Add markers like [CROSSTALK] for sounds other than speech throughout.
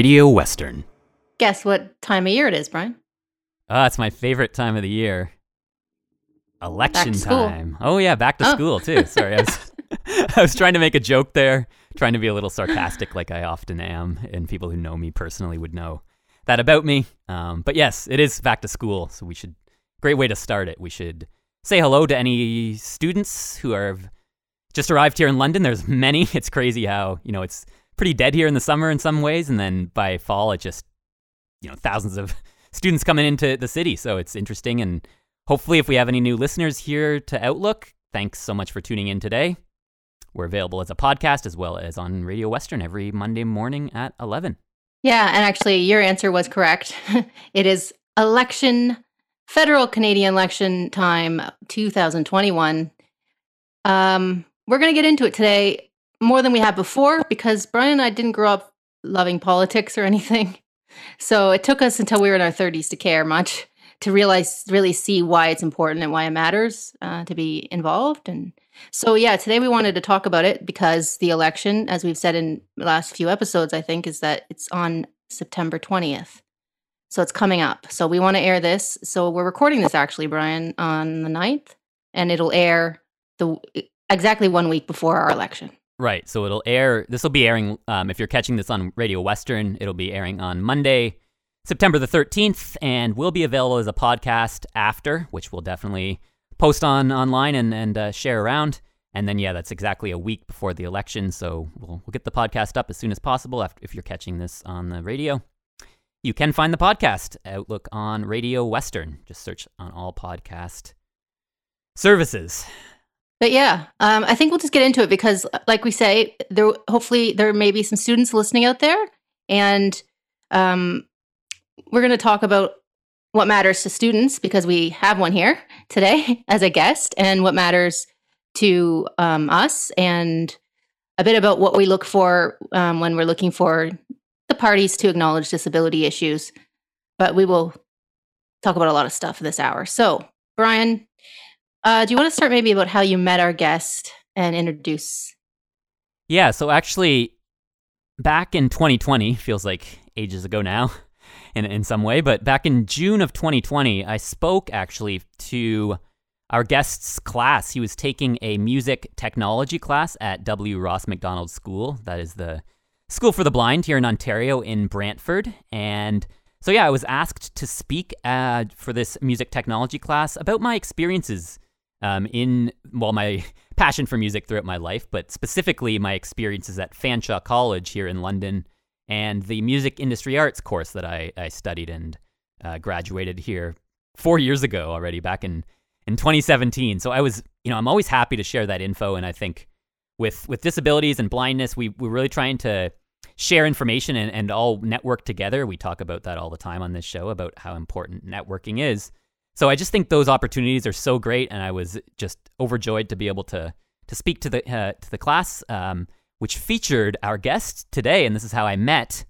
Radio Western. Guess what time of year it is, Brian? Ah, it's my favorite time of the year. Election Back to school. time. Oh yeah, back to Oh. school too. Sorry, I was [LAUGHS] [LAUGHS] I was trying to make a joke there, trying to be a little sarcastic like I often am, and people who know me personally would know that about me. Um, but yes, it is back to school, so we should great way to start it. We should say hello to any students who are just arrived here in London. There's many. [LAUGHS] It's crazy how, you know, it's pretty dead here in the summer in some ways and then by fall it just you know, thousands of [LAUGHS] students coming into the city. So it's interesting. And hopefully, if we have any new listeners here to Outlook, thanks so much for tuning in today. We're available as a podcast as well as on Radio Western every Monday morning at 11. Yeah, and actually, your answer was correct. [LAUGHS] it is election, federal Canadian election time 2021. Um, we're going to get into it today more than we have before because Brian and I didn't grow up loving politics or anything. [LAUGHS] So it took us until we were in our 30s to care much to realize, really see why it's important and why it matters uh, to be involved. And so, yeah, today we wanted to talk about it because the election, as we've said in the last few episodes, I think, is that it's on September 20th. So it's coming up. So we want to air this. So we're recording this actually, Brian, on the 9th, and it'll air the exactly one week before our election. Right. So it'll air, this will be airing, um, if you're catching this on Radio Western, it'll be airing on Monday, September the 13th, and will be available as a podcast after, which we'll definitely post on online and, and uh, share around. And then, yeah, that's exactly a week before the election. So we'll, we'll get the podcast up as soon as possible after, if you're catching this on the radio. You can find the podcast Outlook on Radio Western. Just search on all podcast services. But yeah, um, I think we'll just get into it because, like we say, there hopefully there may be some students listening out there, and um, we're going to talk about what matters to students because we have one here today [LAUGHS] as a guest, and what matters to um, us, and a bit about what we look for um, when we're looking for the parties to acknowledge disability issues. But we will talk about a lot of stuff this hour. So, Brian, uh, do you want to start maybe about how you met our guest and introduce? Yeah, so actually, back in 2020, feels like ages ago now [LAUGHS] in, in some way, but back in June of 2020, I spoke actually to our guest's class. He was taking a music technology class at W. Ross Macdonald School. That is the school for the blind here in Ontario in Brantford. And so, yeah, I was asked to speak uh, for this music technology class about my experiences um, in, well, my passion for music throughout my life, but specifically my experiences at Fanshawe College here in London and the music industry arts course that I, I studied and uh, graduated here four years ago already, back in, in 2017. So I was, you know, I'm always happy to share that info. And I think with, with disabilities and blindness, we, we're really trying to share information and, and all network together. We talk about that all the time on this show about how important networking is. So I just think those opportunities are so great, and I was just overjoyed to be able to to speak to the uh, to the class, um, which featured our guest today, and this is how I met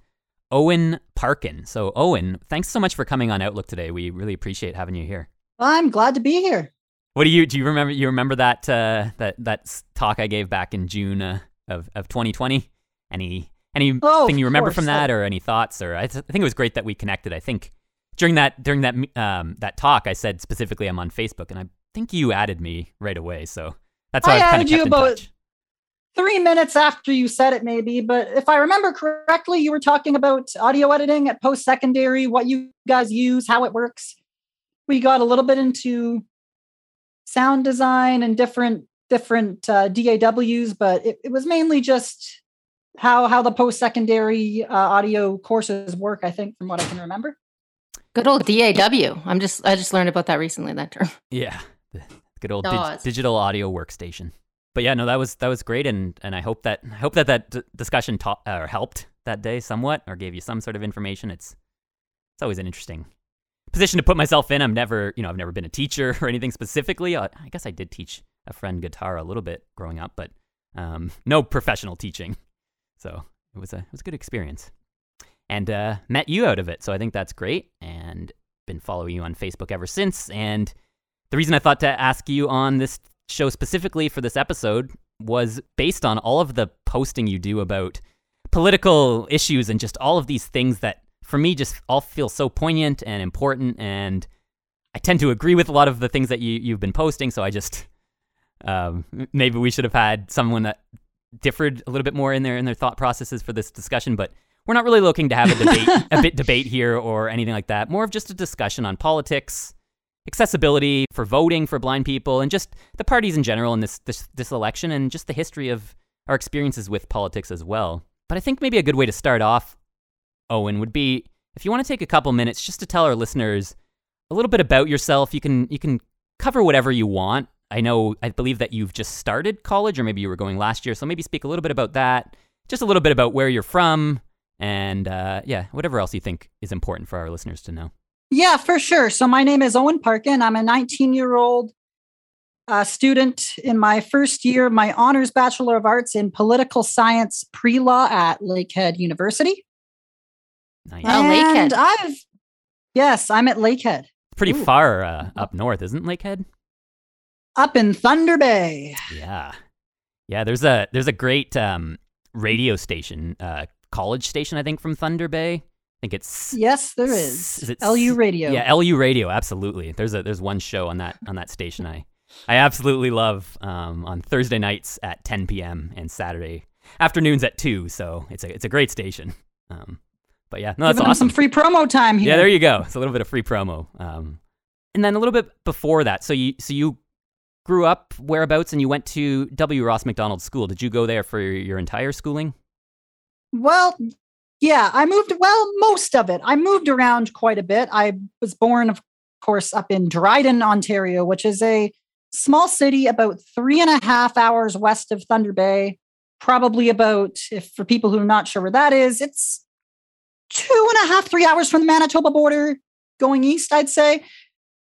Owen Parkin. So Owen, thanks so much for coming on Outlook today. We really appreciate having you here. I'm glad to be here. What do you do? You remember you remember that uh, that that talk I gave back in June uh, of of 2020? Any anything Oh, you remember course. from that, or any thoughts? Or I, th- I think it was great that we connected. I think during that during that um, that talk, I said specifically I'm on Facebook, and I think you added me right away. So that's how I of added you about- touch. Three minutes after you said it, maybe, but if I remember correctly, you were talking about audio editing at post secondary, what you guys use, how it works. We got a little bit into sound design and different different uh, DAWs, but it, it was mainly just how how the post secondary uh, audio courses work. I think, from what I can remember. Good old DAW. I'm just I just learned about that recently. That term. [LAUGHS] Yeah, good old dig- digital audio workstation. But yeah, no, that was that was great, and and I hope that I hope that that d- discussion ta- or helped that day somewhat or gave you some sort of information. It's it's always an interesting position to put myself in. I'm never, you know, I've never been a teacher [LAUGHS] or anything specifically. I, I guess I did teach a friend guitar a little bit growing up, but um, no professional teaching. So it was a it was a good experience, and uh, met you out of it. So I think that's great, and been following you on Facebook ever since. And the reason I thought to ask you on this show specifically for this episode was based on all of the posting you do about political issues and just all of these things that for me just all feel so poignant and important and I tend to agree with a lot of the things that you, you've been posting, so I just um, maybe we should have had someone that differed a little bit more in their in their thought processes for this discussion, but we're not really looking to have a [LAUGHS] debate a bit debate here or anything like that. More of just a discussion on politics, accessibility for voting for blind people, and just the parties in general in this this, this election, and just the history of our experiences with politics as well. But I think maybe a good way to start off, Owen, would be if you want to take a couple minutes just to tell our listeners a little bit about yourself. You can you can cover whatever you want. I know, I believe that you've just started college, or maybe you were going last year. So maybe speak a little bit about that, just a little bit about where you're from, and uh, yeah, whatever else you think is important for our listeners to know. Yeah, for sure. So my name is Owen Parkin. I'm a 19 year old uh, student in my first year my honors Bachelor of Arts in Political Science pre law at Lakehead University. Nice. Wow, and Lakehead. I've, yes, I'm at Lakehead, Pretty Ooh. far uh, up north, isn't Lakehead? up in Thunder Bay. Yeah, yeah. There's a there's a great um, radio station, uh, college station, I think, from Thunder Bay. I think it's Yes, there is. Is it LU Radio. Yeah, LU Radio, absolutely. There's a there's one show on that on that station I I absolutely love um, on Thursday nights at 10 p.m. and Saturday afternoons at two. So it's a it's a great station. Um, but yeah, no, that's Giving awesome. some free promo time here. Yeah, there you go. It's a little bit of free promo. Um, and then a little bit before that, so you so you grew up whereabouts and you went to W. Ross Macdonald School. Did you go there for your, your entire schooling? Well, yeah, I moved, well, most of it. I moved around quite a bit. I was born, of course, up in Dryden, Ontario, which is a small city about three and a half hours west of Thunder Bay. Probably about, if for people who are not sure where that is, it's two and a half, three hours from the Manitoba border going east, I'd say.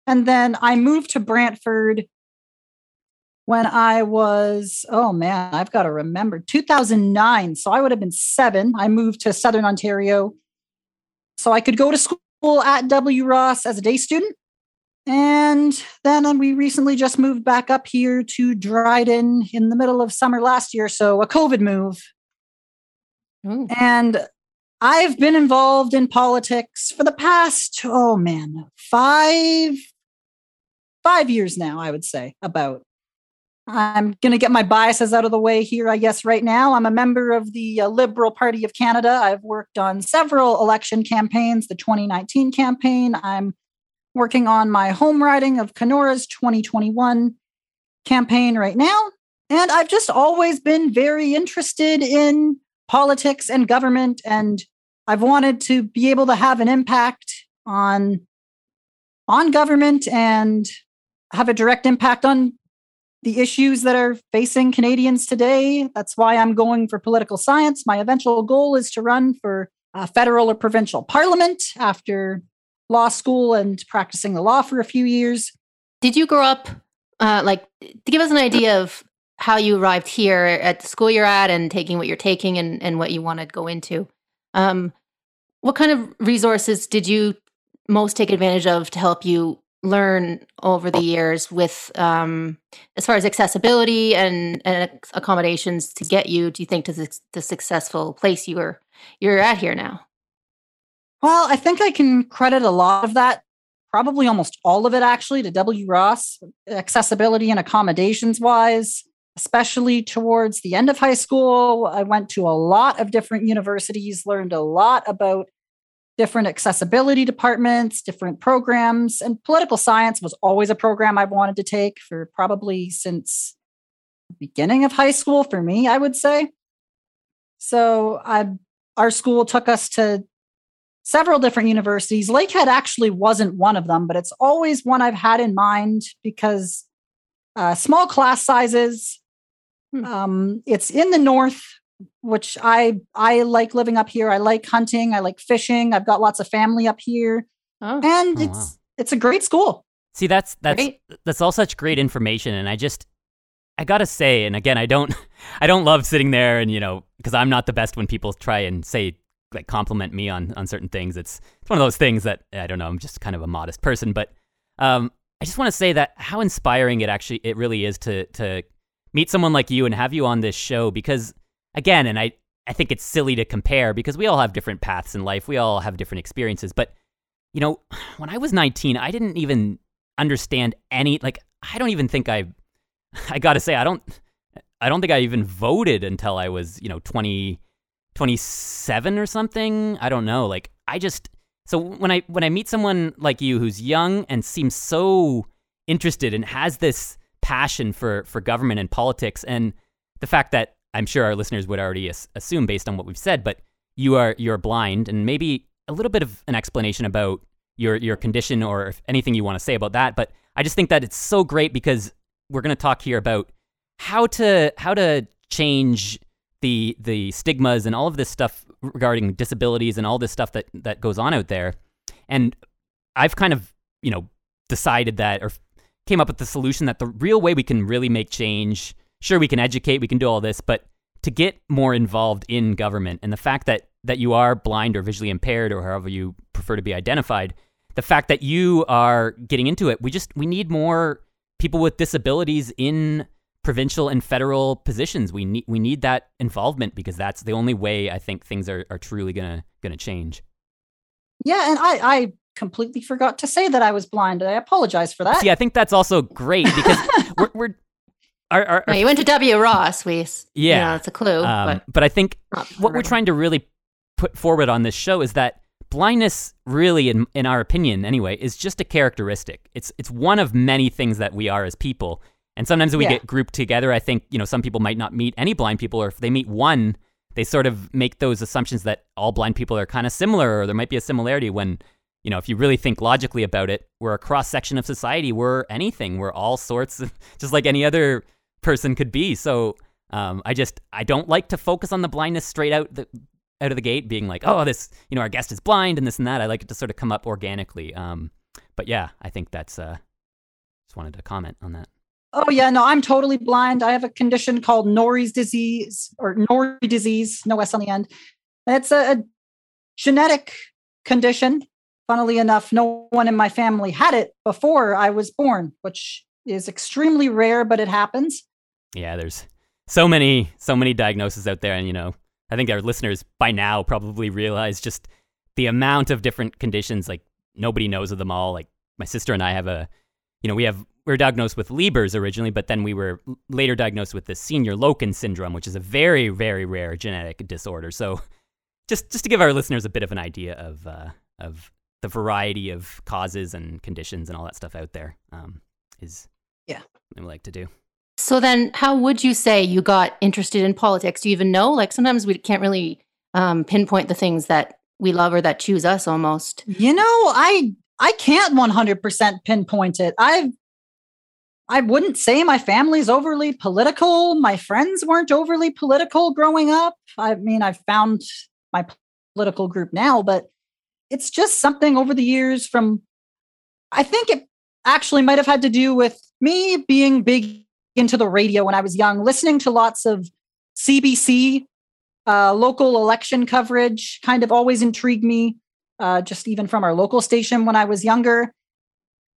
And then I moved to Brantford when I was, oh man, I've got to remember 2009. So I would have been seven. I moved to Southern Ontario. So I could go to school at W. Ross as a day student. And then we recently just moved back up here to Dryden in the middle of summer last year. So a COVID move. Ooh. And I've been involved in politics for the past, oh man, five, five years now, I would say, about. I'm going to get my biases out of the way here, I guess, right now. I'm a member of the uh, Liberal Party of Canada. I've worked on several election campaigns, the 2019 campaign. I'm working on my home riding of Kenora's 2021 campaign right now. And I've just always been very interested in politics and government. And I've wanted to be able to have an impact on, on government and have a direct impact on the issues that are facing Canadians today. That's why I'm going for political science. My eventual goal is to run for uh, federal or provincial parliament after law school and practicing the law for a few years. Did you grow up, uh, like, to give us an idea of how you arrived here at the school you're at and taking what you're taking and, and what you want to go into? Um, what kind of resources did you most take advantage of to help you learn over the years with um, as far as accessibility and, and accommodations to get you do you think to the, the successful place you are you're at here now Well, I think I can credit a lot of that, probably almost all of it actually, to W. Ross, accessibility and accommodations wise, especially towards the end of high school. I went to a lot of different universities, learned a lot about different accessibility departments, different programs, and political science was always a program I've wanted to take for probably since the beginning of high school for me, I would say. So I our school took us to several different universities. Lakehead actually wasn't one of them, but it's always one I've had in mind because uh, small class sizes. Hmm. Um, it's in the north, which I I like living up here. I like hunting. I like fishing. I've got lots of family up here, Oh, and Oh, it's wow. it's a great school. See, that's that's Great. that's all such great information, and I just I gotta say, and again, I don't [LAUGHS] I don't love sitting there and you know because I'm not the best when people try and say like compliment me on on certain things. It's it's one of those things that I don't know. I'm just kind of a modest person, but um, I just want to say that how inspiring it actually it really is to to meet someone like you and have you on this show because again, and I I think it's silly to compare because we all have different paths in life. We all have different experiences, but you know, [SIGHS] when I was 19, I didn't even understand any like I don't even think I [LAUGHS] I got to say I don't I don't think I even voted until I was, you know, 20 27 or something. I don't know. Like I just so when I when I meet someone like you who's young and seems so interested and has this passion for for government and politics and the fact that I'm sure our listeners would already as- assume based on what we've said, but you are you're blind and maybe a little bit of an explanation about your your condition or anything you want to say about that. But I just think that it's so great because we're going to talk here about how to how to change the the stigmas and all of this stuff regarding disabilities and all this stuff that that goes on out there. And I've kind of you know decided that or came up with the solution that the real way we can really make change. Sure, we can educate, we can do all this, but to get more involved in government and the fact that that you are blind or visually impaired or however you prefer to be identified the fact that you are getting into it we just we need more people with disabilities in provincial and federal positions we need we need that involvement because that's the only way i think things are, are truly gonna gonna change Yeah, and I I completely forgot to say that I was blind. I apologize for that. see i think that's also great because [LAUGHS] we're, we're our, our, no, you went to W. Ross, we s- you Yeah. know, it's a clue. um, but but i think what we're trying to really put forward on this show is that blindness really in, in our opinion anyway is just a characteristic it's it's one of many things that we are as people and sometimes we Yeah. get grouped together i think you know some people might not meet any blind people or if they meet one they sort of make those assumptions that all blind people are kind of similar or there might be a similarity when you know if you really think logically about it we're a cross section of society we're anything we're all sorts of [LAUGHS] just like any other person could be so um, I just I don't like to focus on the blindness straight out the out of the gate, being like, oh, this you know our guest is blind and this and that. I like it to sort of come up organically. Um, but yeah, I think that's uh, just wanted to comment on that. Oh yeah, no, I'm totally blind. I have a condition called Norrie's disease or Norrie disease, no S on the end. It's a, a genetic condition. Funnily enough, no one in my family had it before I was born, which is extremely rare, but it happens. Yeah, there's so many so many diagnoses out there, and you know I think our listeners by now probably realize just the amount of different conditions. Like nobody knows of them all. Like my sister and I have a, you know, we have we were diagnosed with Leber's originally, but then we were later diagnosed with the Senior-Loken syndrome, which is a very very rare genetic disorder. So just just to give our listeners a bit of an idea of uh, of the variety of causes and conditions and all that stuff out there um, is Yeah. we like to do. So then, how would you say you got interested in politics? Do you even know? Like sometimes we can't really um, pinpoint the things that we love or that choose us almost. You know, I I can't 100% pinpoint it. I I wouldn't say my family's overly political. My friends weren't overly political growing up. I mean, I've found my political group now, but it's just something over the years from I think it actually might have had to do with me being big into the radio when I was young, listening to lots of CBC uh, local election coverage kind of always intrigued me uh, just even from our local station when I was younger.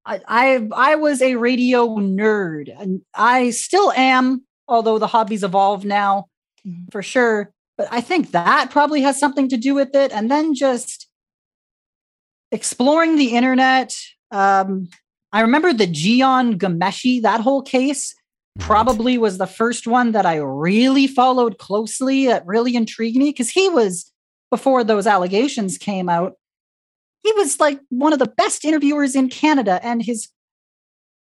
I, I I was a radio nerd, and I still am, although the hobbies evolve now Mhm. for sure. But I think that probably has something to do with it. And then just exploring the internet. Um, I remember the Jian Ghomeshi, that whole case Right. probably was the first one that I really followed closely that really intrigued me because he was before those allegations came out he was like one of the best interviewers in Canada and his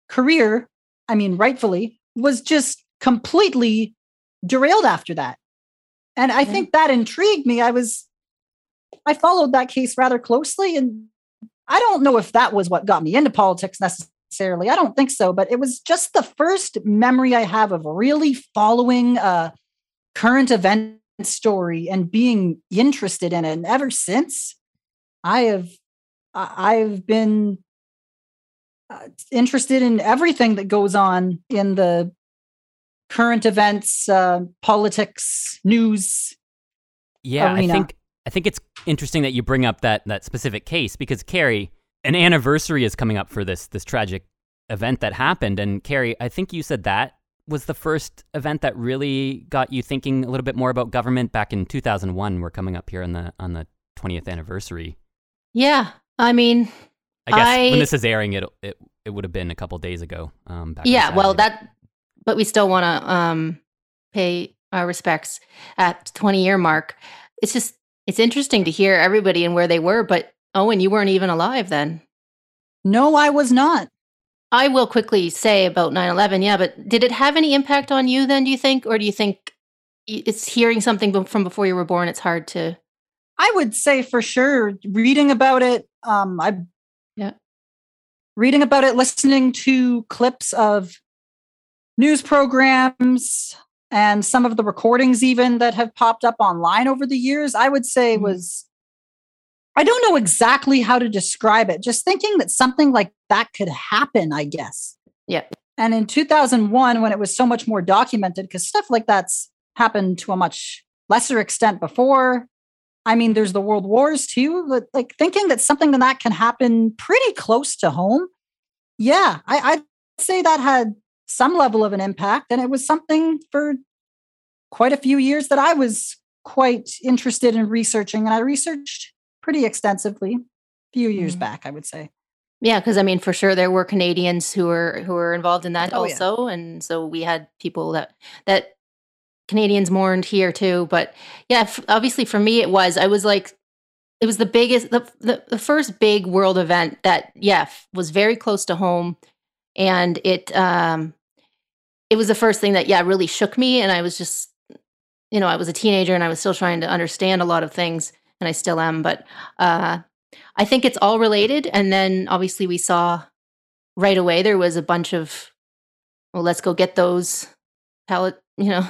career I mean rightfully was just completely derailed after that and I Yeah. think that intrigued me I was I followed that case rather closely and I don't know if that was what got me into politics necessarily. I don't think so, but it was just the first memory I have of really following uh, current event story and being interested in it. And ever since, I have I've been uh, interested in everything that goes on in the current events, uh, politics, news. Yeah, arena. I think I think it's interesting that you bring up that that specific case because Carrie, an anniversary is coming up for this this tragic event that happened, and Carrie, I think you said that was the first event that really got you thinking a little bit more about government back in 2001. We're coming up here on the on the 20th anniversary. Yeah, I mean, I guess I- when this is airing, it it it would have been a couple days ago. Um, back yeah. Well, that, but we still want to um pay our respects at 20 year mark. It's just it's interesting to hear everybody and where they were. But Owen, you weren't even alive then. No, I was not. I will quickly say about 9 11. Yeah, but did it have any impact on you then, do you think? Or do you think it's hearing something from before you were born? It's hard to. I would say for sure reading about it. Um, I Yeah. reading about it, listening to clips of news programs and some of the recordings even that have popped up online over the years. I would say Mhm. was. I don't know exactly how to describe it. Just thinking that something like that could happen, I guess. Yeah. And in 2001, when it was so much more documented, because stuff like that's happened to a much lesser extent before. I mean, there's the world wars too, but like thinking that something like that can happen pretty close to home. Yeah, I, I'd say that had some level of an impact. And it was something for quite a few years that I was quite interested in researching. And I researched pretty extensively a few years Mhm. back, I would say. Yeah, because I mean, for sure, there were Canadians who were who were involved in that Oh, yeah. also, and so we had people that that Canadians mourned here too. But yeah, f- obviously for me, it was I was like, it was the biggest, the the, the first big world event that yeah f- was very close to home, and it um it was the first thing that yeah really shook me, and I was just you know I was a teenager and I was still trying to understand a lot of things, and I still am, but uh I think it's all related. And then obviously we saw right away there was a bunch of, well, let's go get those pallet, you know.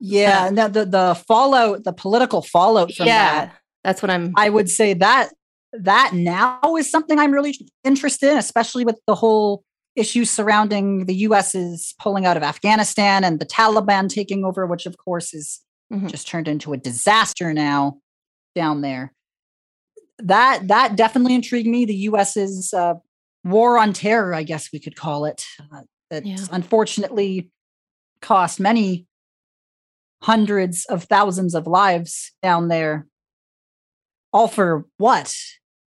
Yeah. Uh, and the, the, the fallout, the political fallout from yeah, that, that's what I'm. I would say that that now is something I'm really interested in, especially with the whole issue surrounding the US's pulling out of Afghanistan and the Taliban taking over, which of course is Mhm. just turned into a disaster now down there. That that definitely intrigued me. The US's uh, war on terror, I guess we could call it. Uh, that Yeah. unfortunately cost many hundreds of thousands of lives down there. All for what?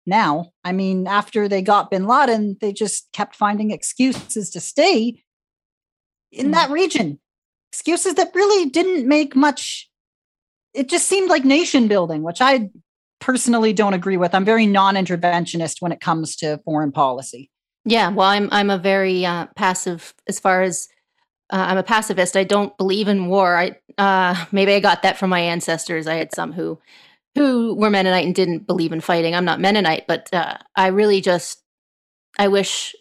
Now, I mean, after they got bin Laden, they just kept finding excuses to stay in Mhm. that region. Excuses that really didn't make much. It just seemed like nation building, which I personally don't agree with. I'm very non interventionist when it comes to foreign policy. Yeah, well, I'm I'm a very uh, passive as far as uh, I'm a pacifist. I don't believe in war. I uh, maybe I got that from my ancestors. I had some who who were Mennonite and didn't believe in fighting. I'm not Mennonite, but uh, I really just I wish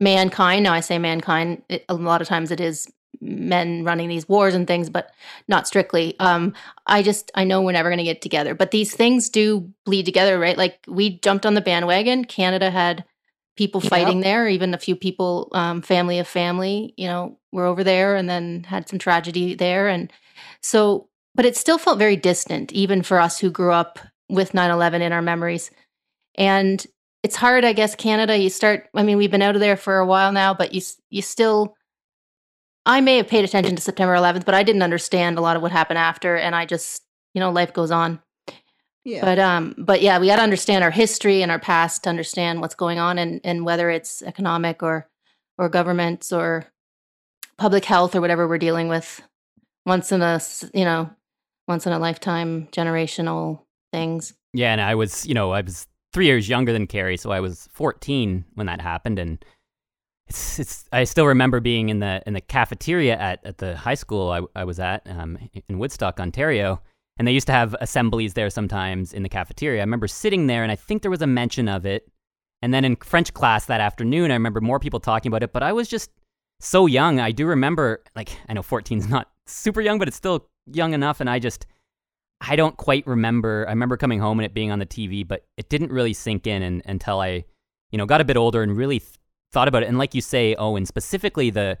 mankind. Now I say mankind. It, a lot of times it is men running these wars and things, but not strictly. Um, I just I know we're never going to get together, but these things do bleed together, right? Like we jumped on the bandwagon. Canada had people Yep. fighting there, even a few people, um, family of family, you know, were over there and then had some tragedy there. And so, but it still felt very distant, even for us who grew up with 9 11 in our memories. And it's hard, I guess, Canada. You start, I mean, we've been out of there for a while now, but you, you still, I may have paid attention to September 11th, but I didn't understand a lot of what happened after. And I just, you know, life goes on. Yeah. But um, but yeah, we got to understand our history and our past to understand what's going on, and and whether it's economic or or governments or public health or whatever we're dealing with. Once in a you know, once in a lifetime generational things. Yeah, and I was, you know, I was three years younger than Carrie, so I was 14 when that happened, and it's, it's. I still remember being in the in the cafeteria at, at the high school I, I was at um, in Woodstock, Ontario, and they used to have assemblies there sometimes in the cafeteria. I remember sitting there, and I think there was a mention of it, and then in French class that afternoon, I remember more people talking about it, but I was just so young. I do remember, like, I know 14 is not super young, but it's still young enough, and I just I don't quite remember. I remember coming home and it being on the TV, but it didn't really sink in and, until I, you know, got a bit older and really th- thought about it. And like you say, Owen, specifically the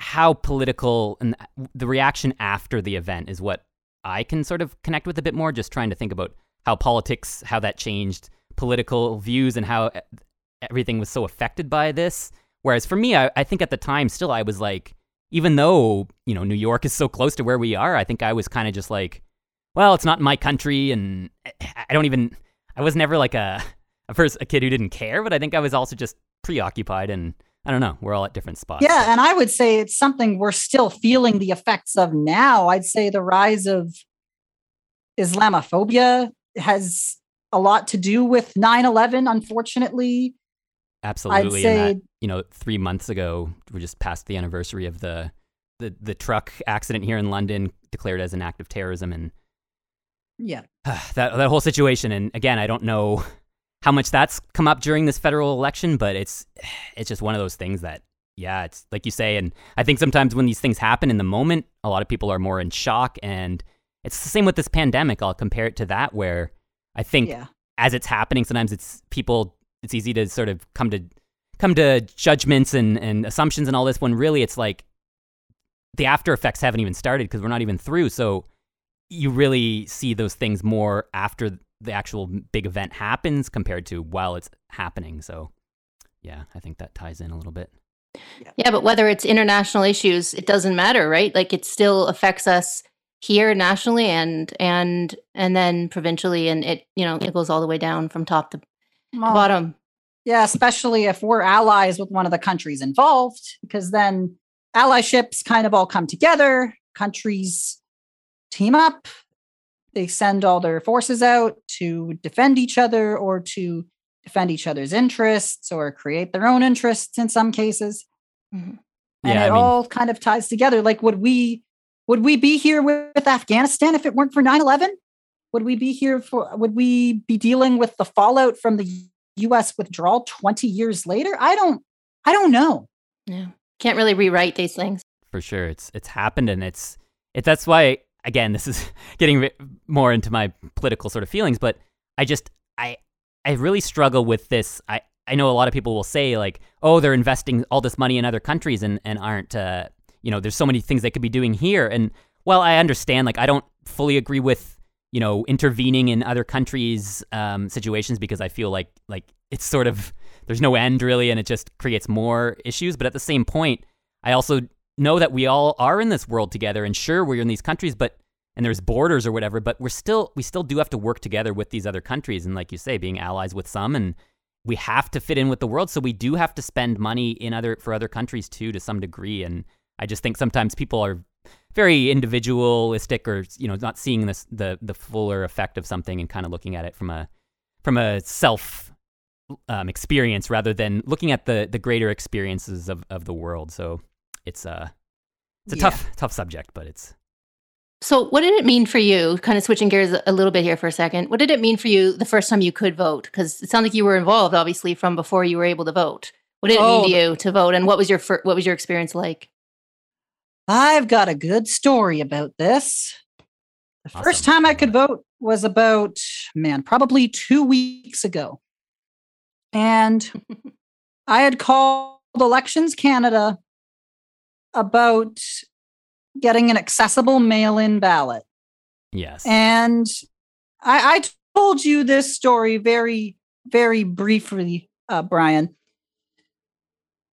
how political and the reaction after the event is what I can sort of connect with a bit more. Just trying to think about how politics, how that changed political views, and how everything was so affected by this. Whereas for me, I, I think at the time, still, I was like, even though you know New York is so close to where we are, I think I was kind of just like well, it's not my country, and I don't even. I was never like a a first a kid who didn't care, but I think I was also just preoccupied, and I don't know. We're all at different spots. Yeah, and I would say it's something we're still feeling the effects of now. I'd say the rise of Islamophobia has a lot to do with 9/11. Unfortunately, absolutely. I'd say, that, you know, three months ago, we just passed the anniversary of the the the truck accident here in London, declared as an act of terrorism, and yeah. [SIGHS] that that whole situation and again, I don't know how much that's come up during this federal election, but it's [SIGHS] it's just one of those things that yeah, it's like you say and I think sometimes when these things happen in the moment, a lot of people are more in shock and it's the same with this pandemic. I'll compare it to that where I think yeah. as it's happening sometimes it's people it's easy to sort of come to come to judgments and, and assumptions and all this when really it's like the after effects haven't even started because we're not even through. So you really see those things more after the actual big event happens compared to while it's happening. So, yeah, I think that ties in a little bit. Yeah, but whether it's international issues, it doesn't matter, right? Like it still affects us here nationally and and and then provincially and it you know it goes all the way down from top to well, bottom yeah especially if we're allies with one of the countries involved because then allyships kind of all come together countries team up. They send all their forces out to defend each other or to defend each other's interests or create their own interests in some cases. Mm-hmm. And yeah, it I mean, all kind of ties together. Like, would we would we be here with, with Afghanistan if it weren't for 9-11? Would we be here for would we be dealing with the fallout from the US withdrawal 20 years later? I don't I don't know. Yeah. Can't really rewrite these things. For sure. It's it's happened and it's it that's why again, this is [LAUGHS] getting more into my political sort of feelings, but I just I I really struggle with this. I I know a lot of people will say like, "Oh, they're investing all this money in other countries and and aren't uh, you know, there's so many things they could be doing here." And well, I understand like I don't fully agree with you know intervening in other countries um, situations because I feel like like it's sort of there's no end really and it just creates more issues. But at the same point, I also know that we all are in this world together and sure we're in these countries but and there's borders or whatever but we're still we still do have to work together with these other countries and like you say being allies with some and we have to fit in with the world so we do have to spend money in other for other countries too to some degree and i just think sometimes people are very individualistic or you know not seeing this the the fuller effect of something and kind of looking at it from a from a self um, experience rather than looking at the the greater experiences of, of the world so it's a uh, it's a yeah. tough tough subject, but it's. So, what did it mean for you? Kind of switching gears a little bit here for a second. What did it mean for you the first time you could vote? Because it sounds like you were involved, obviously, from before you were able to vote. What did it oh, mean to you to vote, and what was your fir- what was your experience like? I've got a good story about this. The awesome. first time I could vote was about man, probably two weeks ago, and [LAUGHS] I had called Elections Canada about getting an accessible mail in ballot. Yes. And I, I told you this story very, very briefly, uh, Brian,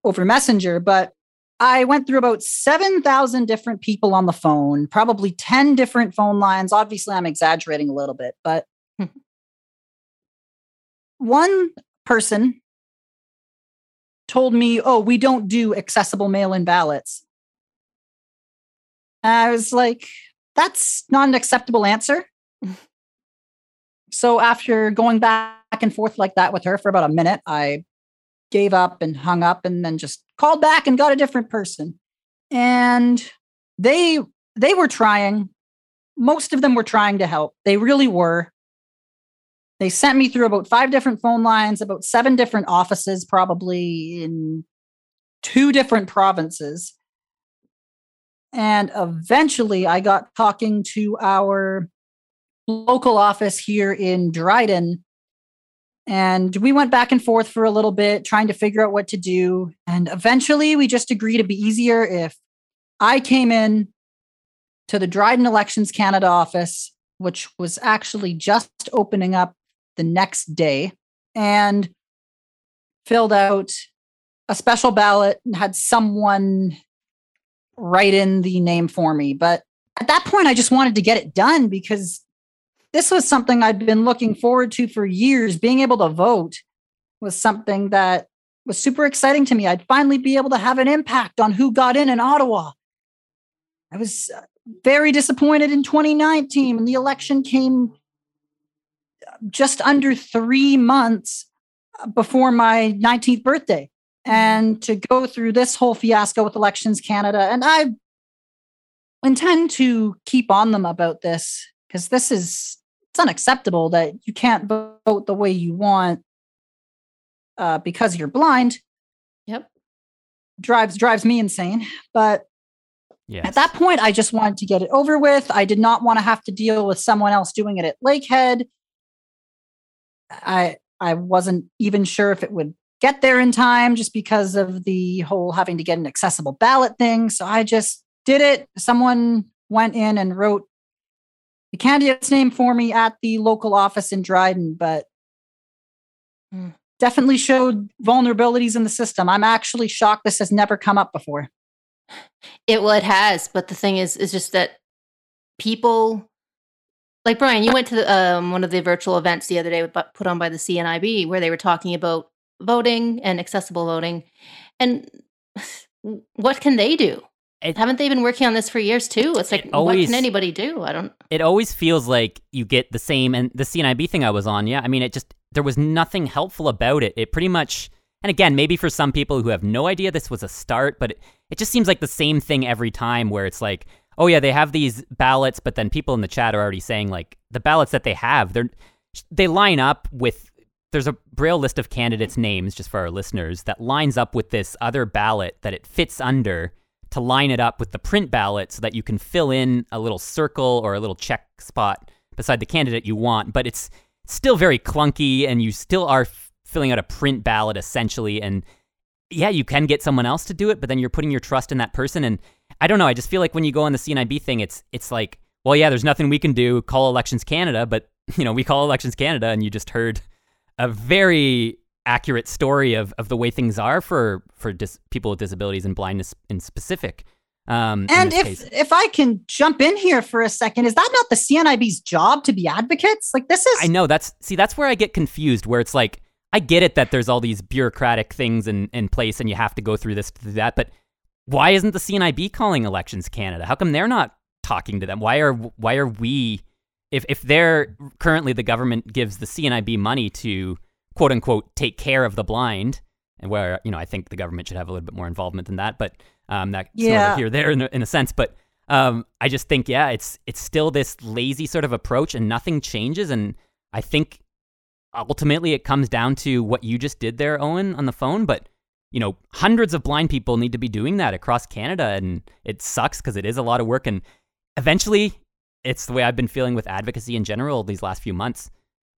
over Messenger, but I went through about 7,000 different people on the phone, probably 10 different phone lines. Obviously, I'm exaggerating a little bit, but one person told me, Oh, we don't do accessible mail in ballots. I was like, that's not an acceptable answer. so after going back and forth like that with her for about a minute, I gave up and hung up and then just called back and got a different person. And they they were trying. Most of them were trying to help. They really were. They sent me through about five different phone lines, about seven different offices, probably in two different provinces. And eventually I got talking to our local office here in Dryden. And we went back and forth for a little bit, trying to figure out what to do. And eventually we just agreed it'd be easier if I came in to the Dryden Elections Canada office, which was actually just opening up the next day, and filled out a special ballot and had someone write in the name for me. But at that point, I just wanted to get it done because this was something I'd been looking forward to for years. Being able to vote was something that was super exciting to me. I'd finally be able to have an impact on who got in in Ottawa. I was uh, very disappointed in 2019 when the election came just under three months uh, before my 19th birthday. Mm-hmm. And to go through this whole fiasco with Elections Canada, and I intend to keep on them about this because this is it's unacceptable that you can't vote the way you want uh, because you're blind. Yep. Drives drives me insane. But yes. at that point, I just wanted to get it over with. I did not want to have to deal with someone else doing it at Lakehead. I I wasn't even sure if it would get there in time just because of the whole having to get an accessible ballot thing. So I just did it. Someone went in and wrote the candidate's name for me at the local office in Dryden, but mm. definitely showed vulnerabilities in the system. I'm actually shocked this has never come up before. It well, it has, but the thing is, is just that people like Brian, you went to the, um, one of the virtual events the other day put on by the CNIB where they were talking about voting and accessible voting. And [LAUGHS] what can they do? It, Haven't they been working on this for years too? It's like, it always, what can anybody do? I don't. It always feels like you get the same. And the CNIB thing I was on, yeah, I mean, it just, there was nothing helpful about it. It pretty much, and again, maybe for some people who have no idea this was a start, but it, it just seems like the same thing every time where it's like, oh, yeah, they have these ballots, but then people in the chat are already saying, like, the ballots that they have, they're, they line up with there's a braille list of candidates names just for our listeners that lines up with this other ballot that it fits under to line it up with the print ballot so that you can fill in a little circle or a little check spot beside the candidate you want. But it's still very clunky and you still are f- filling out a print ballot essentially. And yeah you can get someone else to do it but then you're putting your trust in that person. And i don't know i just feel like when you go on the cnib thing it's it's like well yeah there's nothing we can do. Call elections canada but [LAUGHS] you know we call elections canada and you just heard a very accurate story of, of the way things are for for dis- people with disabilities and blindness in specific. Um, and if case. if I can jump in here for a second, is that not the CNIB's job to be advocates? Like this is I know that's see that's where I get confused where it's like I get it that there's all these bureaucratic things in, in place and you have to go through this to do that, but why isn't the CNIB calling elections Canada? How come they're not talking to them? Why are why are we if if they're currently the government gives the CNIB money to quote unquote take care of the blind, and where you know I think the government should have a little bit more involvement than that, but um, that's yeah. here there in a, in a sense. But um, I just think yeah, it's it's still this lazy sort of approach, and nothing changes. And I think ultimately it comes down to what you just did there, Owen, on the phone. But you know, hundreds of blind people need to be doing that across Canada, and it sucks because it is a lot of work. And eventually, it's the way I've been feeling with advocacy in general these last few months.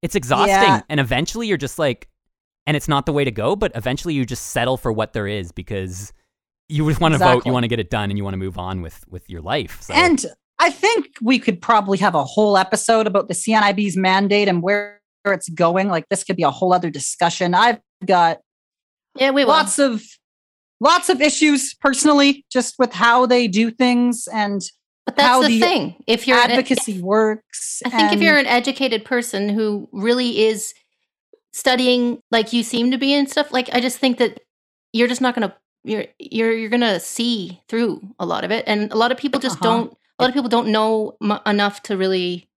It's exhausting. Yeah. And eventually you're just like, and it's not the way to go, but eventually you just settle for what there is because you just want to exactly. vote, you want to get it done, and you want to move on with with your life. So. And I think we could probably have a whole episode about the CNIB's mandate and where it's going. Like this could be a whole other discussion. I've got yeah, we lots of lots of issues personally, just with how they do things and but that's the, the, thing. If your advocacy an, works, I think if you're an educated person who really is studying like you seem to be and stuff, like I just think that you're just not going to you're you're you're going to see through a lot of it, and a lot of people just uh-huh. don't. A lot of people don't know m- enough to really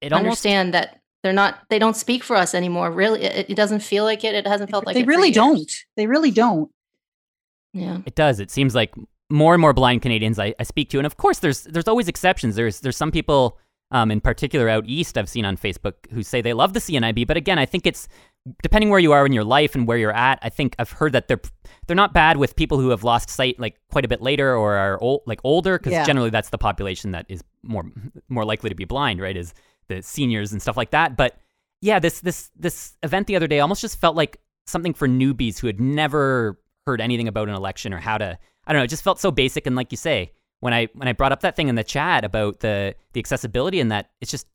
it understand almost, that they're not they don't speak for us anymore. Really, it, it doesn't feel like it. It hasn't felt like they really don't. They really don't. Yeah, it does. It seems like more and more blind Canadians I, I speak to, and of course, there's there's always exceptions. There's there's some people, um, in particular out east, I've seen on Facebook who say they love the CNIB, but again, I think it's depending where you are in your life and where you're at. I think I've heard that they're they're not bad with people who have lost sight like quite a bit later or are old, like older, because yeah. generally that's the population that is more more likely to be blind, right? Is the seniors and stuff like that. But yeah, this this this event the other day almost just felt like something for newbies who had never heard anything about an election or how to I don't know, it just felt so basic and like you say, when I when I brought up that thing in the chat about the the accessibility and that it's just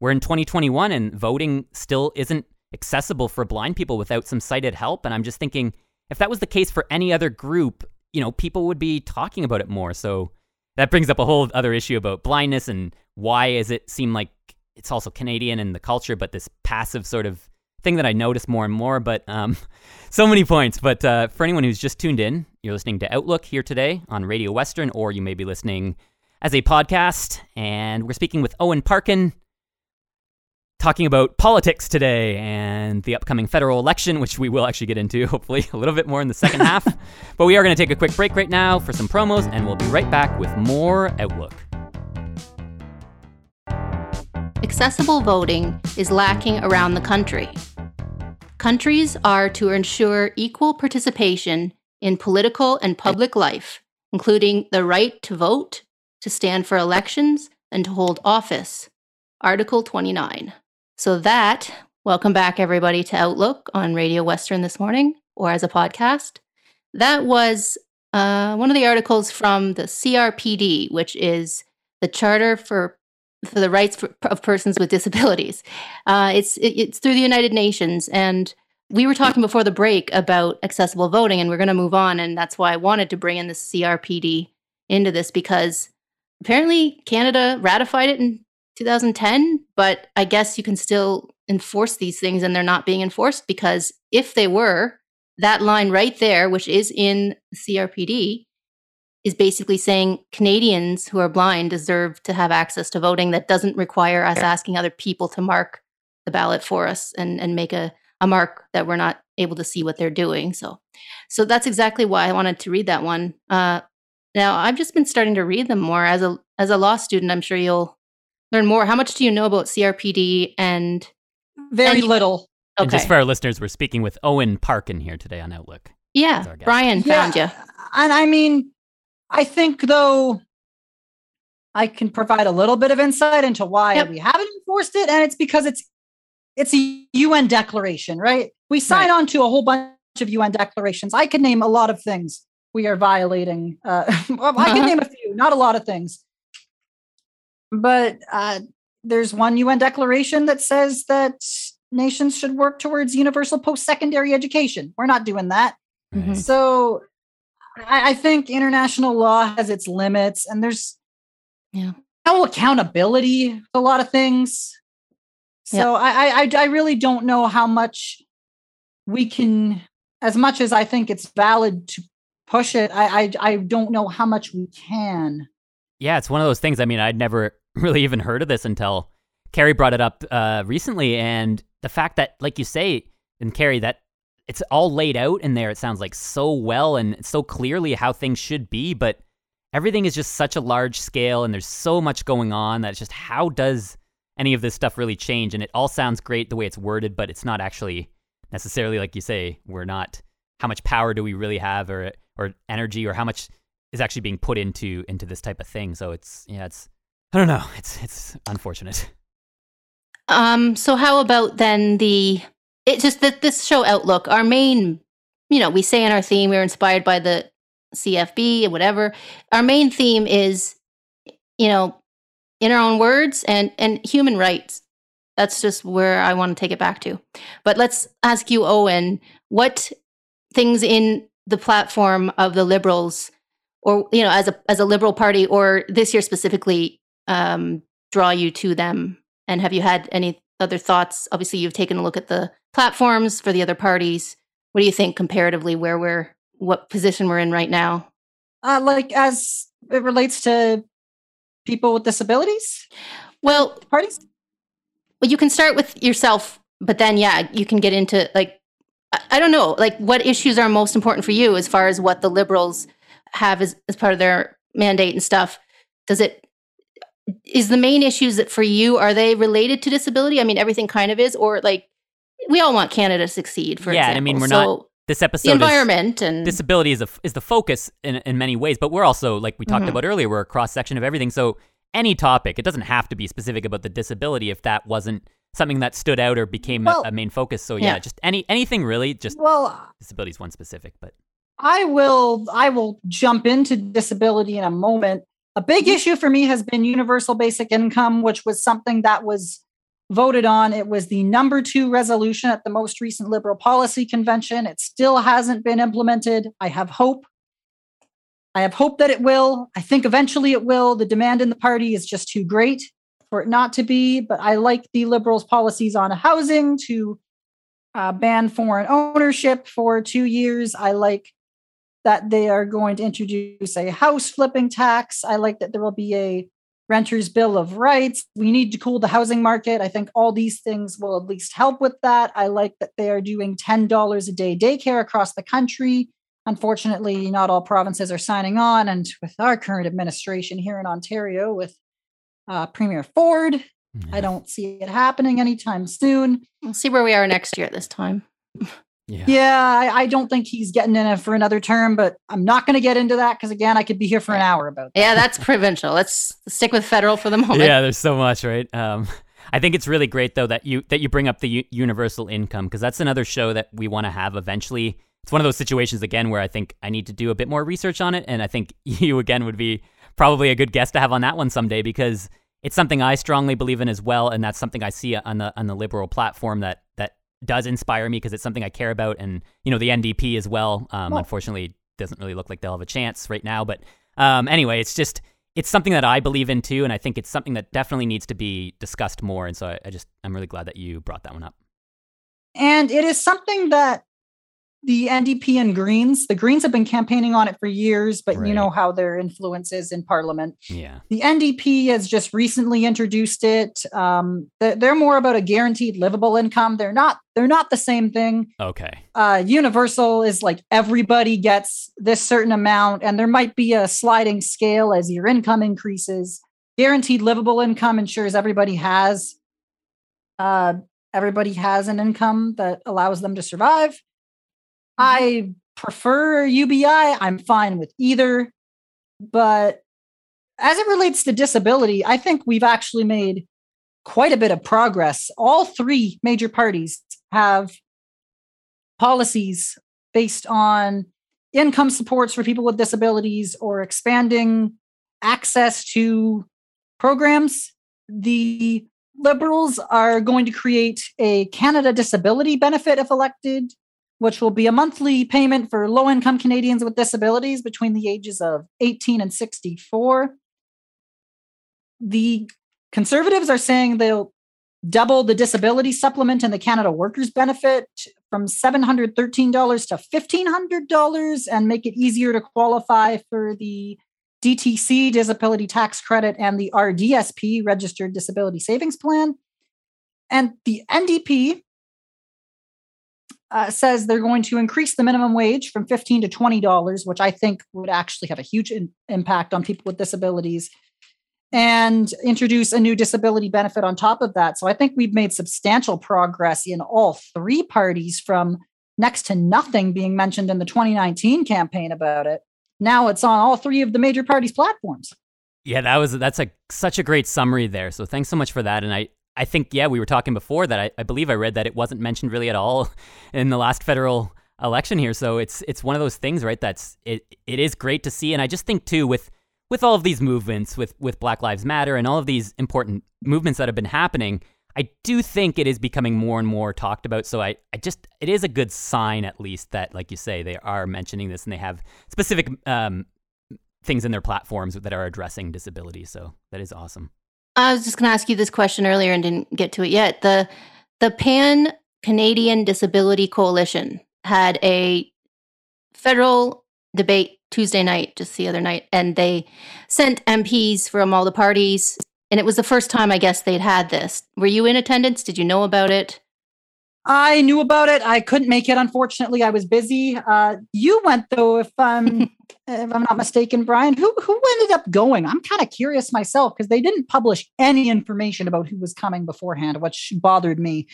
we're in 2021 and voting still isn't accessible for blind people without some sighted help and I'm just thinking if that was the case for any other group, you know, people would be talking about it more. So that brings up a whole other issue about blindness and why is it seem like it's also Canadian in the culture, but this passive sort of thing that I notice more and more. But um, [LAUGHS] so many points. But uh, for anyone who's just tuned in, you're listening to Outlook here today on Radio Western, or you may be listening as a podcast. And we're speaking with Owen Parkin, talking about politics today and the upcoming federal election, which we will actually get into [LAUGHS] hopefully a little bit more in the second half. [LAUGHS] But we are going to take a quick break right now for some promos, and we'll be right back with more Outlook. Accessible voting is lacking around the country. Countries are to ensure equal participation in political and public life, including the right to vote, to stand for elections, and to hold office. Article 29. So, that, welcome back everybody to Outlook on Radio Western this morning or as a podcast. That was uh, one of the articles from the CRPD, which is the Charter for for the rights of persons with disabilities. Uh, it's it, it's through the United Nations, and we were talking before the break about accessible voting, and we're going to move on, and that's why I wanted to bring in the CRPD into this because apparently Canada ratified it in 2010, but I guess you can still enforce these things, and they're not being enforced because if they were, that line right there, which is in CRPD, is basically saying Canadians who are blind deserve to have access to voting that doesn't require us asking other people to mark the ballot for us and, and make a, a mark that we're not able to see what they're doing. So so that's exactly why I wanted to read that one. Uh, now I've just been starting to read them more as a as a law student. I'm sure you'll learn more. How much do you know about CRPD and Very And- little. And okay? just for our listeners, we're speaking with Owen Parkin here today on Outlook. yeah. Brian found you. And I mean, I think though I can provide a little bit of insight into why Yep. we haven't enforced it, and it's because it's it's a UN declaration, right? We sign Right. on to a whole bunch of UN declarations. I could name a lot of things we are violating. Uh, [LAUGHS] I Uh-huh. can name a few, not a lot of things. But uh, there's one UN declaration that says that nations should work towards universal post-secondary education. We're not doing that. Mhm. So I, I think international law has its limits, and there's Yeah. no accountability for a lot of things. So I, I I I really don't know how much we can, as much as I think it's valid to push it. I I, I don't know how much we can. Yeah, it's one of those things. I mean, I'd never [LAUGHS] really even heard of this until Carrie brought it up uh, recently, and the fact that, like you say, and Carrie, that it's all laid out in there. It sounds like so well and so clearly how things should be, but everything is just such a large scale, and there's so much going on that it's just how does any of this stuff really change? And it all sounds great the way it's worded, but it's not actually necessarily like you say. We're not. How much power do we really have, or or energy, or how much is actually being put into into this type of thing. So it's yeah, it's I don't know. It's it's unfortunate. Um, so how about then the it's just that this show outlook, our main you know, we say in our theme we're inspired by the CFB and whatever. Our main theme is you know, in our own words and and human rights. That's just where I want to take it back to. But let's ask you, Owen, what things in the platform of the liberals or you know, as a as a liberal party or this year specifically, um, draw you to them and have you had any other thoughts? Obviously, you've taken a look at the platforms for the other parties. What do you think comparatively where we're, what position we're in right now? Uh, like as it relates to people with disabilities Well, parties. well, you can start with yourself, but then, yeah, you can get into like, I, I don't know, like what issues are most important for you as far as what the liberals have as, as part of their mandate and stuff. Does it, is the main issues that for you, are they related to disability? I mean, everything kind of is, or like, we all want Canada to succeed, for Yeah, and I mean, we're so not- This episode the is environment and disability is a, is the focus in in many ways, but we're also like we talked Mhm. about earlier, we're a cross section of everything. So any topic. It doesn't have to be specific about the disability if that wasn't something that stood out or became Well- a, a main focus. So yeah, Yeah. just any anything really. Just Well, disability is one specific, but I will I will jump into disability in a moment. A big issue for me has been universal basic income, which was something that was voted on. It was the number 2 resolution at the most recent liberal policy convention. It still hasn't been implemented. I have hope. I have hope that it will. I think eventually it will. The demand in the party is just too great for it not to be, but I like the liberals policies on housing to uh, ban foreign ownership for 2 years. I like that they are going to introduce a house flipping tax. I like that there will be a renter's bill of rights. We need to cool the housing market. I think all these things will at least help with that. I like that they are doing $10 a day daycare across the country. Unfortunately, not all provinces are signing on. And with our current administration here in Ontario, with uh, Premier Ford, I don't see it happening anytime soon. We'll see where we are next year at this time. [LAUGHS] yeah. Yeah, I, I don't think he's getting in it for another term, but I'm not going to get into that because again, I could be here for an hour about that. Yeah, that's provincial. Let's stick with federal for the [LAUGHS] moment. yeah, there's so much, right? Um, I think it's really great though that you that you bring up the u- universal income because that's another show that we want to have eventually. It's one of those situations again where I think I need to do a bit more research on it, and I think [LAUGHS] you again would be probably a good guest to have on that one someday because it's something I strongly believe in as well, and that's something I see on the on the liberal platform that that does inspire me because it's something I care about, and you know the NDP as well. Um, unfortunately, doesn't really look like they'll have a chance right now, but um, anyway, it's just it's something that I believe in too, and I think it's something that definitely needs to be discussed more. And so I, I just I'm really glad that you brought that one up. And it is something that the NDP and Greens, the Greens have been campaigning on it for years, but Right. you know how their influence is in Parliament. Yeah, The NDP has just recently introduced it. Um, they're, more about a guaranteed livable income. They're not. They're not the same thing. okay, uh, universal is like everybody gets this certain amount, and there might be a sliding scale as your income increases. Guaranteed livable income ensures everybody has uh, everybody has an income that allows them to survive. I mm-hmm. prefer UBI. I'm fine with either, but as it relates to disability, I think we've actually made quite a bit of progress. All three major parties have policies based on income supports for people with disabilities or expanding access to programs. The Liberals are going to create a Canada Disability Benefit if elected, which will be a monthly payment for low income Canadians with disabilities between the ages of 18 and 64. The Conservatives are saying they'll double the disability supplement and the Canada Workers Benefit from $713 to $1,500 and make it easier to qualify for the DTC disability tax credit and the RDSP registered disability savings plan. And the NDP uh, says they're going to increase the minimum wage from 15 to $20, which I think would actually have a huge in- impact on people with disabilities and introduce a new disability benefit on top of that. So I think we've made substantial progress in all three parties from next to nothing being mentioned in the 2019 campaign about it. Now it's on all three of the major parties' platforms. yeah, that was that's a such a great summary there. So thanks so much for that. And I I think yeah, we were talking before that I, I believe I read that it wasn't mentioned really at all [LAUGHS] in the last federal election here. So it's it's one of those things, right? That's it. It is great to see, and I just think too with with all of these movements, with with Black Lives Matter and all of these important movements that have been happening, I do think it is becoming more and more talked about. So I, I just it is a good sign at least that, like you say, they are mentioning this and they have specific um, things in their platforms that are addressing disability. So that is awesome. I was just going to ask you this question earlier and didn't get to it yet. The the Pan Canadian Disability Coalition had a federal debate Tuesday night, just the other night, and they sent MPs from all the parties. And it was the first time, I guess, they'd had this. Were you in attendance? Did you know about it? I knew about it. I couldn't make it. Unfortunately, I was busy. Uh, you went though, if I'm [LAUGHS] if I'm not mistaken, Brian. Who who ended up going? I'm kind of curious myself because they didn't publish any information about who was coming beforehand, which bothered me.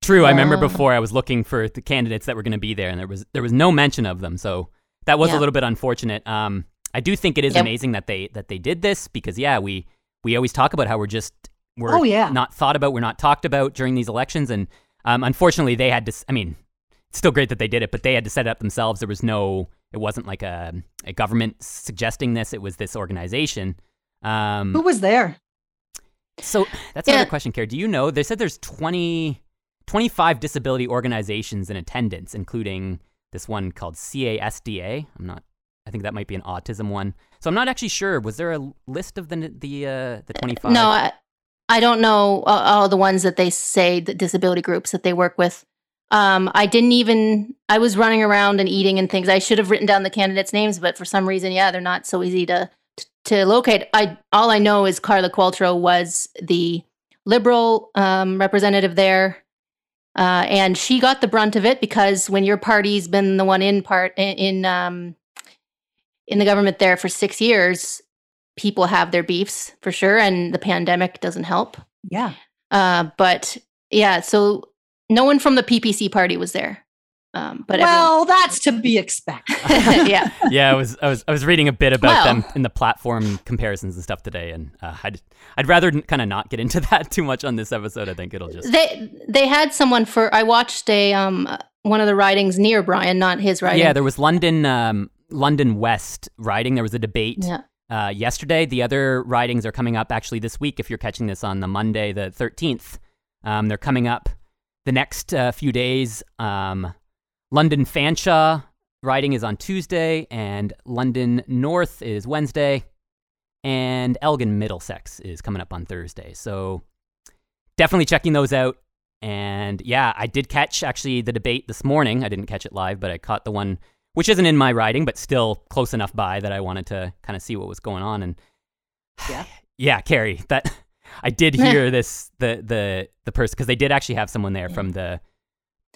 True. I remember Uh. before I was looking for the candidates that were going to be there, and there was there was no mention of them. So that was a little bit unfortunate. Um, I do think it is Yep. amazing that they that they did this because yeah, we we always talk about how we're just we're Oh, yeah. not thought about, we're not talked about during these elections, and um, unfortunately, they had to. I mean, it's still great that they did it, but they had to set it up themselves. There was no. It wasn't like a, a government suggesting this. It was this organization. Um, Who was there? so that's Yeah. another question, Care. Do you know? They said there's 20, 25 disability organizations in attendance, including this one called CASDA. I'm not. I think that might be an autism one. So I'm not actually sure. Was there a list of the the uh, the 25? No, I, I don't know all the ones that they say the disability groups that they work with. Um, I didn't even. I was running around and eating and things. I should have written down the candidates' names, but for some reason, yeah, they're not so easy to to locate. I all I know is Carla Qualtrough was the liberal um, representative there, uh, and she got the brunt of it because when your party's been the one in part in in, um, in the government there for six years, people have their beefs for sure, and the pandemic doesn't help. Yeah. Uh, but yeah, so no one from the PPC party was there. Um, but well, that's to be expected. [LAUGHS] [LAUGHS] yeah, yeah, I was I was I was reading a bit about Well- them in the platform comparisons and stuff today, and uh, I'd I'd rather kind of not get into [LAUGHS] that too much on this episode. I think it'll just they they had someone for. I watched a um uh, one of the ridings near Brian, not his riding. yeah. There was London um, London West riding. There was a debate yeah. Uh, yesterday. The other ridings are coming up actually this week. If you're catching this on the Monday, the 13th, um, they're coming up the next uh, few days. Um, London Fanshawe riding is on Tuesday, and London North is Wednesday, and Elgin Middlesex is coming up on Thursday. So definitely checking those out. And yeah, I did catch actually the debate this morning. I didn't catch it live, but I caught the one which isn't in my writing, but still close enough by that I wanted to kind of see what was going on. And [SIGHS] Yeah. yeah, Carrie, that [LAUGHS] I did hear [LAUGHS] this the the the person because they did actually have someone there from the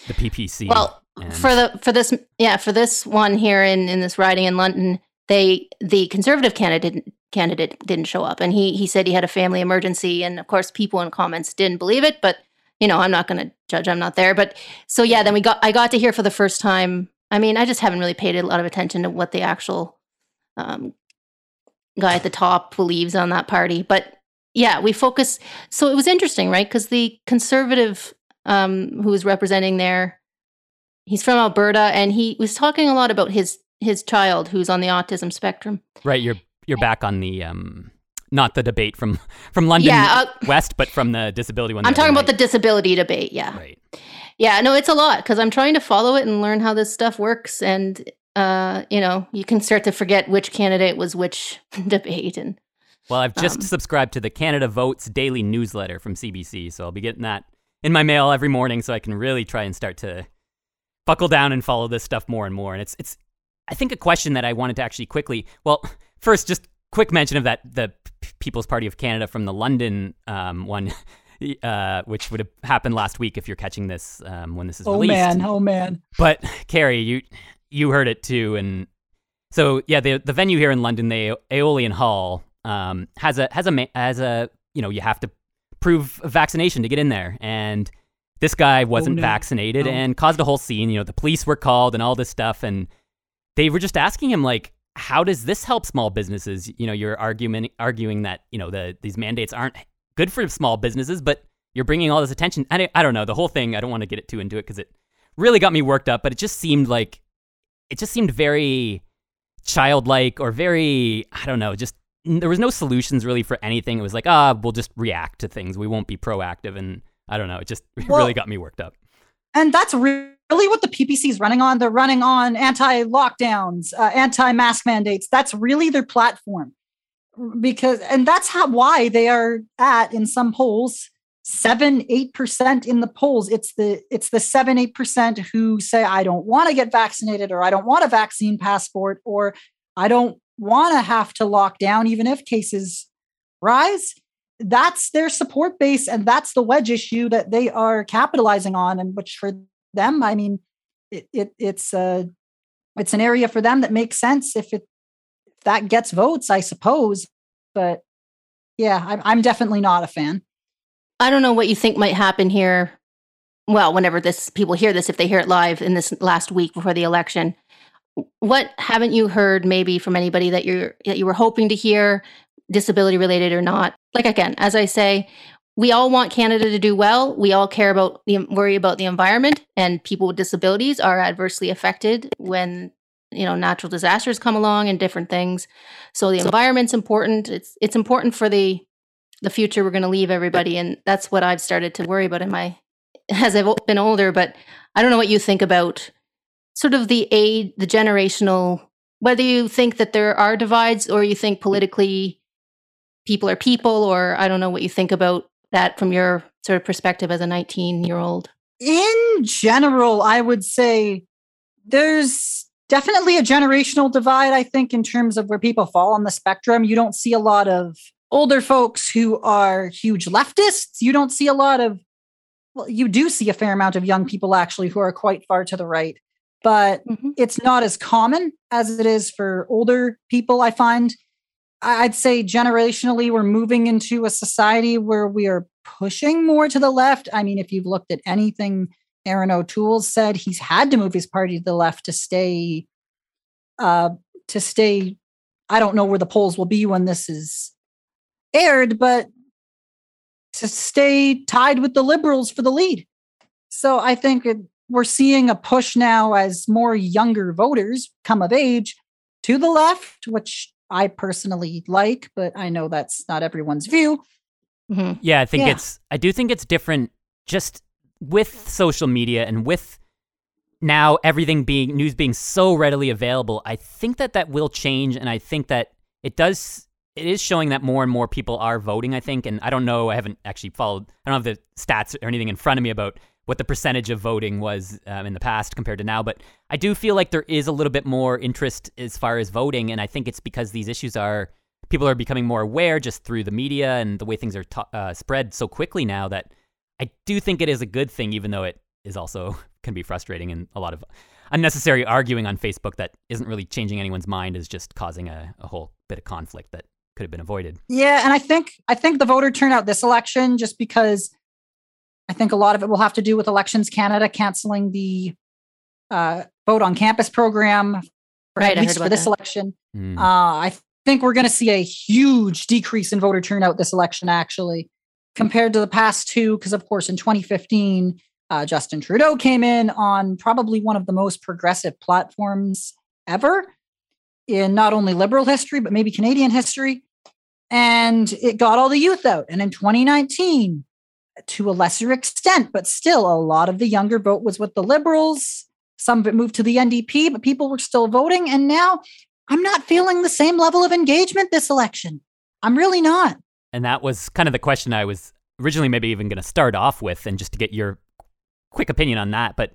the PPC. Well, and- for the for this yeah for this one here in in this riding in London, they the conservative candidate candidate didn't show up, and he he said he had a family emergency, and of course people in comments didn't believe it, but you know I'm not going to judge, I'm not there, but so yeah, then we got I got to hear for the first time. I mean, I just haven't really paid a lot of attention to what the actual um, guy at the top believes on that party, but yeah, we focus. So it was interesting, right? Because the conservative um, who was representing there he's from Alberta and he was talking a lot about his his child who's on the autism spectrum. right, you're you're back on the um not the debate from from London Yeah, uh, West, but from the disability one. I'm talking about the disability debate. Yeah, right. Yeah. No, it's a lot because I'm trying to follow it and learn how this stuff works, and uh, you know, you can start to forget which candidate was which [LAUGHS] debate, and Well, I've just Um, subscribed to the Canada Votes daily newsletter from CBC, so I'll be getting that in my mail every morning, so I can really try and start to buckle down and follow this stuff more and more. And it's it's I think a question that I wanted to actually quickly. Well, [LAUGHS] first, just quick mention of that the People's Party of Canada from the London um, one. [LAUGHS] Uh, which would have happened last week if you're catching this um, when this is oh released. Oh man, oh man. But Carrie, you you heard it too, and so yeah, the the venue here in London, the Aeolian Hall, um, has a has a has a you know you have to prove a vaccination to get in there, and this guy wasn't no. vaccinated Oh. and caused a whole scene. You know, the police were called and all this stuff, and they were just asking him like. How does this help small businesses? You know, you're argument arguing that you know the these mandates aren't good for small businesses, but you're bringing all this attention. I, I don't know the whole thing. I don't want to get it too into it because it really got me worked up. But it just seemed like it just seemed very childlike or very I don't know. Just there was no solutions really for anything. It was like ah, we'll just react to things. We won't be proactive, and I don't know. It just [LAUGHS] Well- really got me worked up. And that's really what the PPC is running on. They're running on anti lockdowns, uh, anti mask mandates. That's really their platform. Because, and that's how why they are at in some polls seven, eight percent in the polls. It's the it's the seven, eight percent who say I don't want to get vaccinated, or I don't want a vaccine passport, or I don't want to have to lock down, even if cases rise that's their support base and that's the wedge issue that they are capitalizing on and which for them i mean it, it it's a it's an area for them that makes sense if it that gets votes i suppose but yeah I'm, I'm definitely not a fan I don't know what you think might happen here. Well, whenever this people hear this, if they hear it live in this last week before the election, what haven't you heard maybe from anybody that you're that you were hoping to hear? disability related or not. Like again, as I say, we all want Canada to do well. We all care about the worry about the environment, and people with disabilities are adversely affected when you know natural disasters come along and different things. So the environment's important. It's it's important for the the future we're going to leave everybody, and that's what I've started to worry about in my as I've been older. But I don't know what you think about sort of the age, the generational. Whether you think that there are divides, or you think mm. politically people are people, or I don't know what you think about that from your sort of perspective as a 19 year old? In general, I would say there's definitely a generational divide, I think, in terms of where people fall on the spectrum. You don't see a lot of older folks who are huge leftists. You don't see a lot of, well, you do see a fair amount of young people actually who are quite far to the right, but mm-hmm. it's not as common as it is for older people, I find. I'd say generationally, we're moving into a society where we are pushing more to the left. I mean, if you've looked at anything Erin O'Toole said, he's had to move his party to the left to stay, uh, to stay. I don't know where the polls will be when this is aired, but to stay tied with the liberals for the lead. So I think it, we're seeing a push now as more younger voters come of age to the left, which I personally like, but I know that's not everyone's view. Mm-hmm. Yeah, I think yeah. it's, I do think it's different just with social media and with now everything being, news being so readily available. I think that that will change. And I think that it does, it is showing that more and more people are voting, I think. And I don't know, I haven't actually followed, I don't have the stats or anything in front of me about what the percentage of voting was um, in the past compared to now. But I do feel like there is a little bit more interest as far as voting, and I think it's because these issues are people are becoming more aware just through the media and the way things are ta- uh, spread so quickly now that I do think it is a good thing, even though it is also [LAUGHS] can be frustrating and a lot of unnecessary arguing on Facebook that isn't really changing anyone's mind is just causing a, a whole bit of conflict that could have been avoided. Yeah, and I think I think the voter turnout this election just because I think a lot of it will have to do with Elections Canada canceling the uh, vote on campus program for, right, at least for this that. election. Mm. Uh, I think we're going to see a huge decrease in voter turnout this election, actually, compared to the past two. Because, of course, in 2015, uh, Justin Trudeau came in on probably one of the most progressive platforms ever in not only liberal history, but maybe Canadian history. And it got all the youth out. And in 2019, to a lesser extent, but still a lot of the younger vote was with the liberals. Some of it moved to the NDP, but people were still voting. And now I'm not feeling the same level of engagement this election. I'm really not. And that was kind of the question I was originally maybe even going to start off with, and just to get your quick opinion on that. But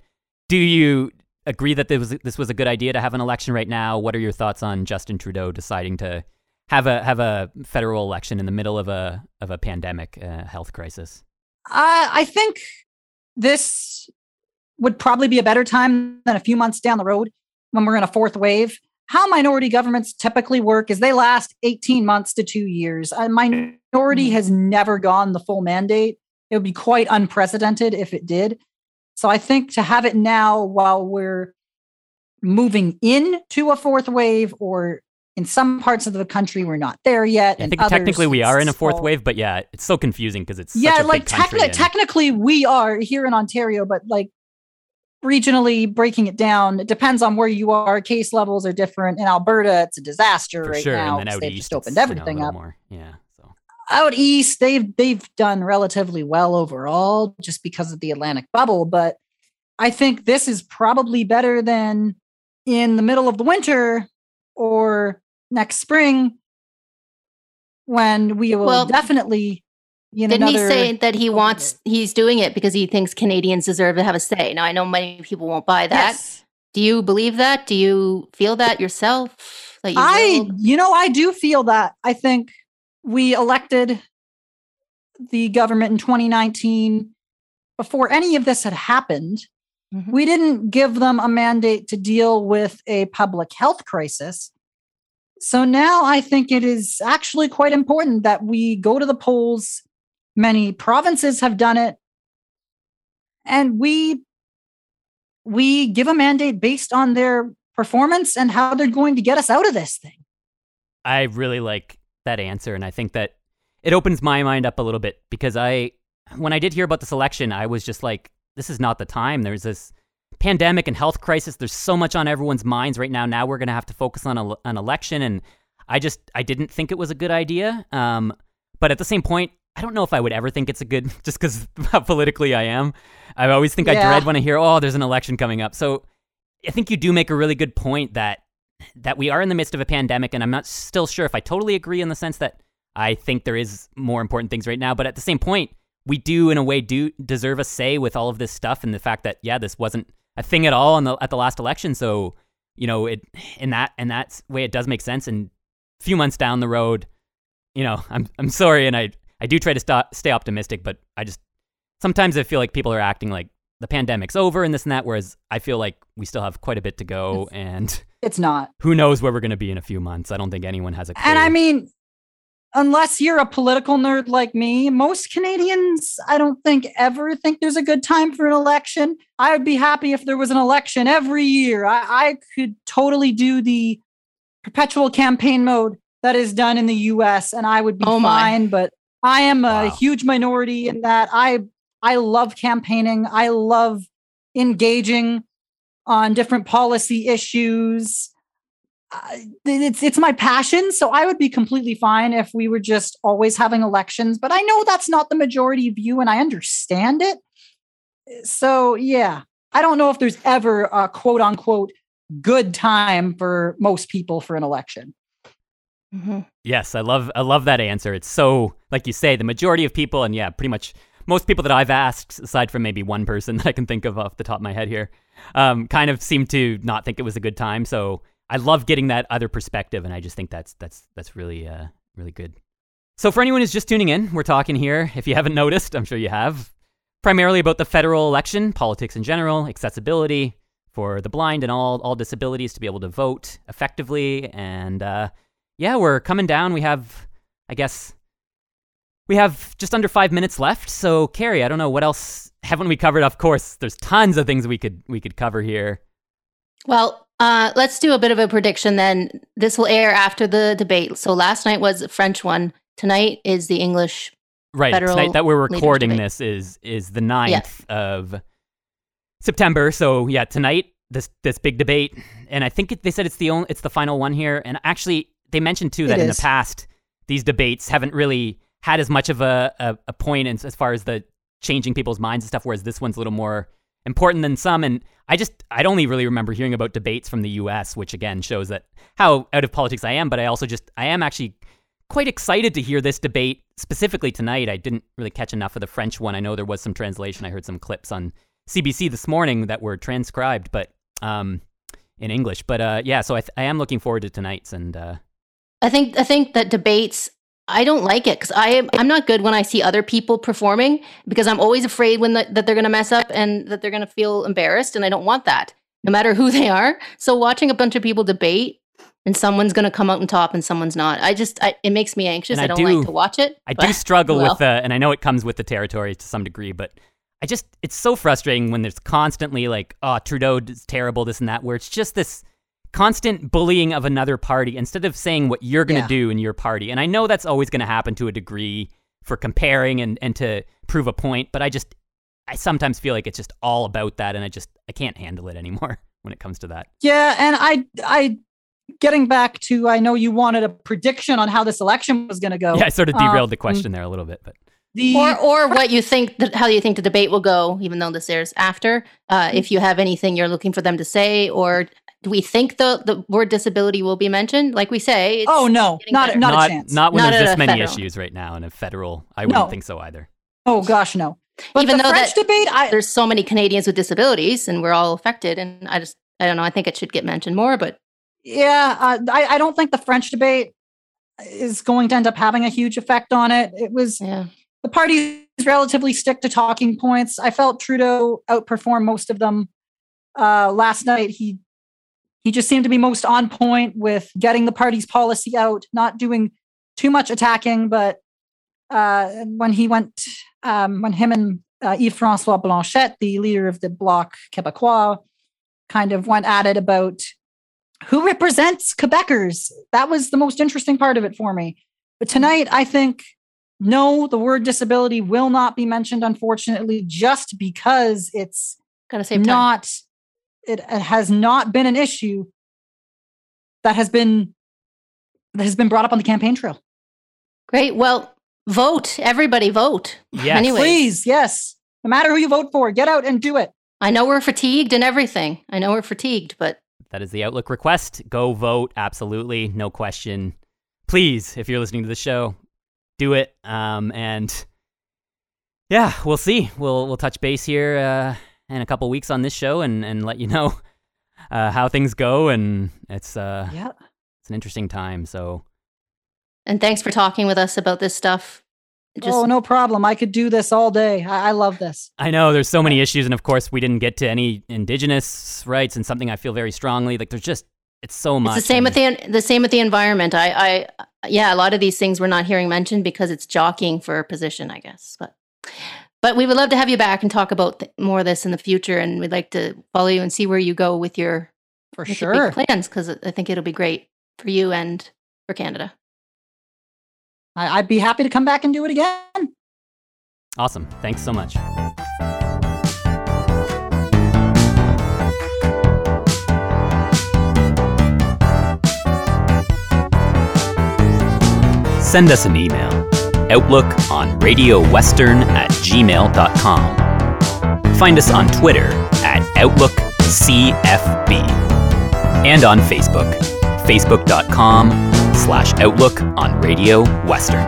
do you agree that this was this was a good idea to have an election right now? What are your thoughts on Justin Trudeau deciding to have a have a federal election in the middle of a of a pandemic, uh, health crisis? Uh, I think this would probably be a better time than a few months down the road when we're in a fourth wave. How minority governments typically work is they last 18 months to two years. A minority mm-hmm. has never gone the full mandate. It would be quite unprecedented if it did. So I think to have it now while we're moving into a fourth wave or in some parts of the country we're not there yet. I think technically we are in a fourth wave, but yeah, it's so confusing because it's yeah, like technically we are here in Ontario, but like regionally breaking it down, it depends on where you are. Case levels are different. In Alberta, it's a disaster For right sure. now. And then out they've east, just opened everything you know, up. More. Yeah. So out east, they've they've done relatively well overall, just because of the Atlantic bubble. But I think this is probably better than in the middle of the winter or next spring when we will well, definitely didn't he say that he wants he's doing it because he thinks Canadians deserve to have a say? Now I know many people won't buy that. Yes. Do you believe that? Do you feel that yourself? That you I will? you know I do feel that. I think we elected the government in 2019 before any of this had happened. Mm-hmm. We didn't give them a mandate to deal with a public health crisis. So now I think it is actually quite important that we go to the polls. Many provinces have done it. And we we give a mandate based on their performance and how they're going to get us out of this thing. I really like that answer, and I think that it opens my mind up a little bit because I, when I did hear about this election, I was just like, this is not the time. There's this pandemic and health crisis. There's so much on everyone's minds right now. Now we're going to have to focus on a, an election, and I just I didn't think it was a good idea. Um, but at the same point, I don't know if I would ever think it's a good [LAUGHS] just because [LAUGHS] how politically I am. I always think Yeah. I dread when I hear, oh, there's an election coming up. So I think you do make a really good point that that we are in the midst of a pandemic, and I'm not still sure if I totally agree in the sense that I think there is more important things right now. But at the same point, we do in a way do deserve a say with all of this stuff and the fact that yeah, this wasn't a thing at all the, at the last election. So you know, it in that in that way, it does make sense. And a few months down the road, you know, I'm I'm sorry, and I I do try to st- stay optimistic, but I just sometimes I feel like people are acting like the pandemic's over and this and that, whereas I feel like we still have quite a bit to go, and It's not. who knows where we're going to be in a few months. I don't think anyone has a clue. And I mean, unless you're a political nerd like me, most Canadians, I don't think ever think there's a good time for an election. I would be happy if there was an election every year. I, I could totally do the perpetual campaign mode that is done in the US and I would be Oh fine. But I am a Wow. huge minority in that I I love campaigning. I love engaging on different policy issues. Uh, it's it's my passion, so I would be completely fine if we were just always having elections. But I know that's not the majority view, and I understand it. So yeah, I don't know if there's ever a quote unquote good time for most people for an election. Mhm. Yes, I love I love that answer. It's so like you say, the majority of people, and yeah, pretty much most people that I've asked, aside from maybe one person [LAUGHS] that I can think of off the top of my head here, um, kind of seem to not think it was a good time. So I love getting that other perspective, and I just think that's that's that's really uh, really good. So for anyone who's just tuning in, we're talking here. If you haven't [LAUGHS] noticed, I'm sure you have, primarily about the federal election, politics in general, accessibility for the blind and all all disabilities to be able to vote effectively, and uh, yeah, we're coming down. We have, I guess, we have just under five minutes left. So, Carrie, I don't know what else haven't we covered. Of course, there's tons of things we could we could cover here. Well, uh, let's do a bit of a prediction then. This will air after the debate. So last night was the French one. Tonight is the English. Right Federal tonight that we're recording this is is the 9th of September. So yeah, tonight this this big debate, and I think it, they said it's the only it's the final one here. And actually, they mentioned too that in the past these debates haven't really had as much of a a, a point in, as far as the changing people's minds and stuff. Whereas this one's a little more important than some. And I just I'd only really remember hearing about debates from the U.S., which again shows that how out of politics I am. But I also just I am actually quite excited to hear this debate specifically tonight. I didn't really catch enough of the French one. I know there was some translation. I heard some clips on CBC this morning that were transcribed, but um, in English. But uh, yeah, so I, th- I am looking forward to tonight's. And uh, I think I think that debates. I don't like it because I am I'm not good when I see other people performing because I'm always afraid when the, that they're going to mess up and that they're going to feel embarrassed and I don't want that no matter who [LAUGHS] they are. So watching a bunch of people debate and someone's going to come out on top and someone's not. I just I, it makes me anxious. I, I don't do- like to watch it. I do struggle oh well. with the, and I know it comes with the territory to some degree, but I just, it's so frustrating when there's constantly like, oh, Trudeau is terrible, this and that, where it's just this constant bullying of another party instead of saying what you're going to Yeah. do in your party. And I know that's always going to happen to a degree for comparing and, and to prove a point, but I just, I sometimes feel like it's just all about that. And I just, I can't handle it anymore [LAUGHS] when it comes to that. Yeah, and I I getting back to I know you wanted a prediction on how this election was going to go. Yeah, I sort of Um, derailed the question there a little bit, but The or or what you think that how you think the debate will go, even though this airs after. Uh, if you have anything you're looking for them to say, or do we think the the word disability will be mentioned? Like we say, it's, oh no, not better. not, not, a chance. not when Not there's this many federal. issues right now in a federal. I wouldn't No. think so either. oh gosh, no. But Even the though French that- debate, I there's so many Canadians with disabilities, and we're all affected. And I just I don't know. I think it should get mentioned more, but yeah, uh, I I don't think the French debate is going to end up having a huge effect on it. It was yeah, the parties relatively stick to talking points. I felt Trudeau outperformed most of them uh, last night. He he just seemed to be most on point with getting the party's policy out, not doing too much attacking. But uh, when he went, um, when him and uh, Yves Francois Blanchette, the leader of the Bloc Québécois, kind of went at it about who represents Quebecers. That was the most interesting part of it for me. But tonight, I think no, the word disability will not be mentioned, unfortunately, just because it's Gotta save time. not, it, it has not been an issue that has been that has been brought up on the campaign trail. Great. Well, vote. Everybody vote. Yes. Anyways. Please, yes. No matter who you vote for, get out and do it. I know we're fatigued and everything. I know we're fatigued, but That is the Outlook request. Go vote. Absolutely. No question. Please, if you're listening to the show, do it. Um, and yeah, we'll see. We'll we'll touch base here uh, in a couple weeks on this show and, and let you [LAUGHS] know uh, how things go. And it's uh, Yeah. it's an interesting time. So and thanks for talking with us about this stuff. Just oh, no problem. I could do this all day. I, I love this. I know there's so many issues, and of course we didn't get to any indigenous rights, and something I feel very strongly. Like there's just it's so much. it's the same and- with the the same with the environment. I I yeah, a lot of these things we're not hearing mentioned because it's jockeying for a position, I guess. But but we would love to have you back and talk about th- more of this in the future, and we'd like to follow you and see where you go with your For with your sure. big plans because I think it'll be great for you and for Canada. I, I'd be happy to come back and do it again. Awesome. Thanks so much. Send us an email. Outlook on Radio Western at gmail.com. Find us on Twitter at OutlookCFB. And on Facebook, facebook.com slash Outlook on Radio Western.